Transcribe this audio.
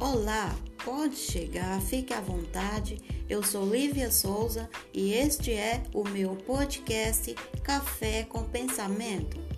Olá, pode chegar, fique à vontade. Eu sou Lívia Souza e este é o meu podcast Café com Pensamento.